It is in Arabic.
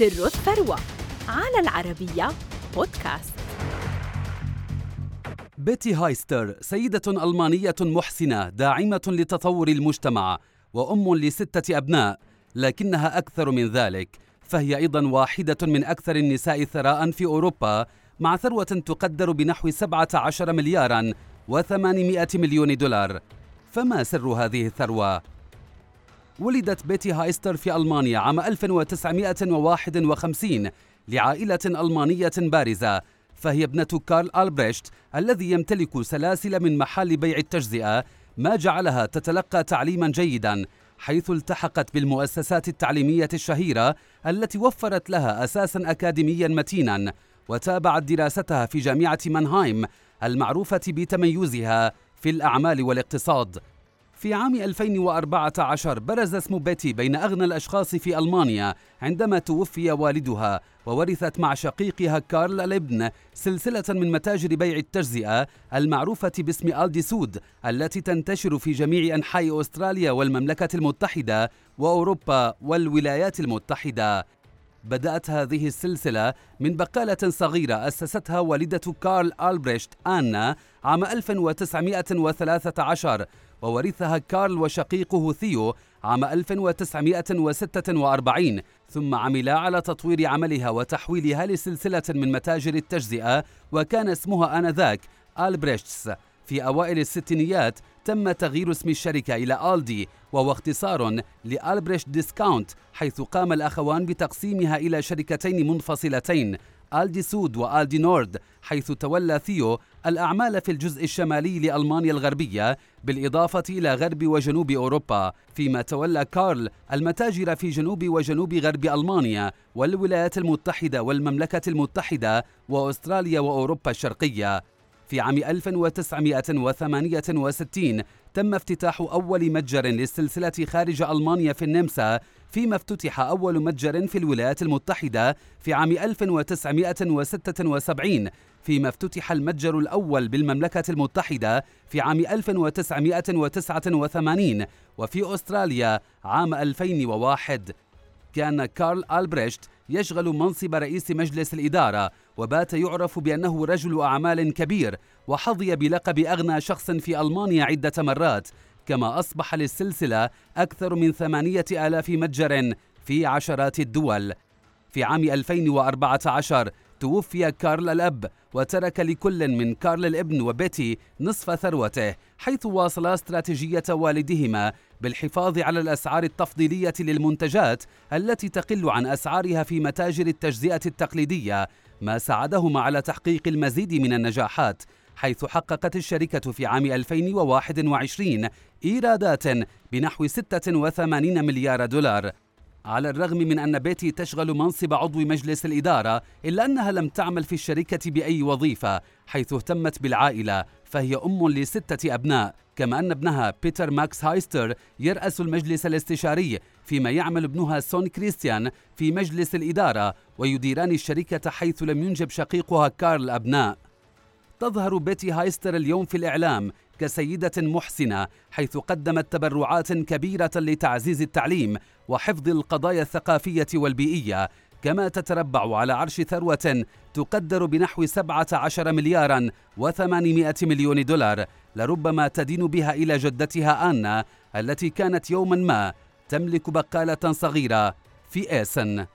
سر الثروة على العربية بودكاست بيتي هايستر سيدة ألمانية محسنة داعمة لتطور المجتمع وأم لستة أبناء لكنها أكثر من ذلك فهي أيضا واحدة من أكثر النساء ثراء في أوروبا مع ثروة تقدر بنحو 17 مليارا و800 مليون دولار فما سر هذه الثروة؟ ولدت بيتي هايستر في ألمانيا عام 1951 لعائلة ألمانية بارزة. فهي ابنة كارل ألبريشت الذي يمتلك سلاسل من محل بيع التجزئة ما جعلها تتلقى تعليما جيدا حيث التحقت بالمؤسسات التعليمية الشهيرة التي وفرت لها أساسا أكاديميا متينا وتابعت دراستها في جامعة مانهايم المعروفة بتميزها في الأعمال والاقتصاد. في عام 2014 برز اسم بيتي بين أغنى الأشخاص في ألمانيا عندما توفي والدها وورثت مع شقيقها كارل الابن سلسلة من متاجر بيع التجزئة المعروفة باسم ألدي سود التي تنتشر في جميع أنحاء أستراليا والمملكة المتحدة وأوروبا والولايات المتحدة. بدأت هذه السلسلة من بقالة صغيرة أسستها والدة كارل ألبريشت آنا عام 1913 وورثها كارل وشقيقه ثيو عام 1946 ثم عملا على تطوير عملها وتحويلها لسلسلة من متاجر التجزئة وكان اسمها آنذاك ألبريشتس. في أوائل الستينيات تم تغيير اسم الشركة إلى آلدي وهو اختصار لألبريشت ديسكاونت حيث قام الأخوان بتقسيمها إلى شركتين منفصلتين آلدي سود وآلدي نورد حيث تولى ثيو الأعمال في الجزء الشمالي لألمانيا الغربية بالإضافة إلى غرب وجنوب أوروبا فيما تولى كارل المتاجر في جنوب وجنوب غرب ألمانيا والولايات المتحدة والمملكة المتحدة وأستراليا وأوروبا الشرقية. في عام 1968 تم افتتاح أول متجر للسلسلة خارج ألمانيا في النمسا فيما افتتح أول متجر في الولايات المتحدة في عام 1976 فيما افتتح المتجر الأول بالمملكة المتحدة في عام 1989 وفي أستراليا عام 2001 كان كارل ألبريشت يشغل منصب رئيس مجلس الإدارة وبات يعرف بأنه رجل أعمال كبير وحظي بلقب أغنى شخص في ألمانيا عدة مرات كما أصبح للسلسلة أكثر من ثمانية آلاف متجر في عشرات الدول. في عام 2014 توفي كارل الأب وترك لكل من كارل الابن وبيتي نصف ثروته حيث واصلا استراتيجية والدهما بالحفاظ على الأسعار التفضيلية للمنتجات التي تقل عن أسعارها في متاجر التجزئة التقليدية. ما ساعدهما على تحقيق المزيد من النجاحات حيث حققت الشركة في عام 2021 إيرادات بنحو 86 مليار دولار. على الرغم من أن بيتي تشغل منصب عضو مجلس الإدارة إلا أنها لم تعمل في الشركة بأي وظيفة حيث اهتمت بالعائلة فهي أم لستة أبناء كما أن ابنها بيتر ماكس هايستر يرأس المجلس الاستشاري فيما يعمل ابنها سون كريستيان في مجلس الإدارة ويديران الشركة حيث لم ينجب شقيقها كارل أبناء. تظهر بيتي هايستر اليوم في الإعلام كسيدة محسنة حيث قدمت تبرعات كبيرة لتعزيز التعليم وحفظ القضايا الثقافية والبيئية كما تتربع على عرش ثروة تقدر بنحو 17 مليارا و800 مليون دولار لربما تدين بها إلى جدتها آنا التي كانت يوما ما تملك بقالة صغيرة في إيسن.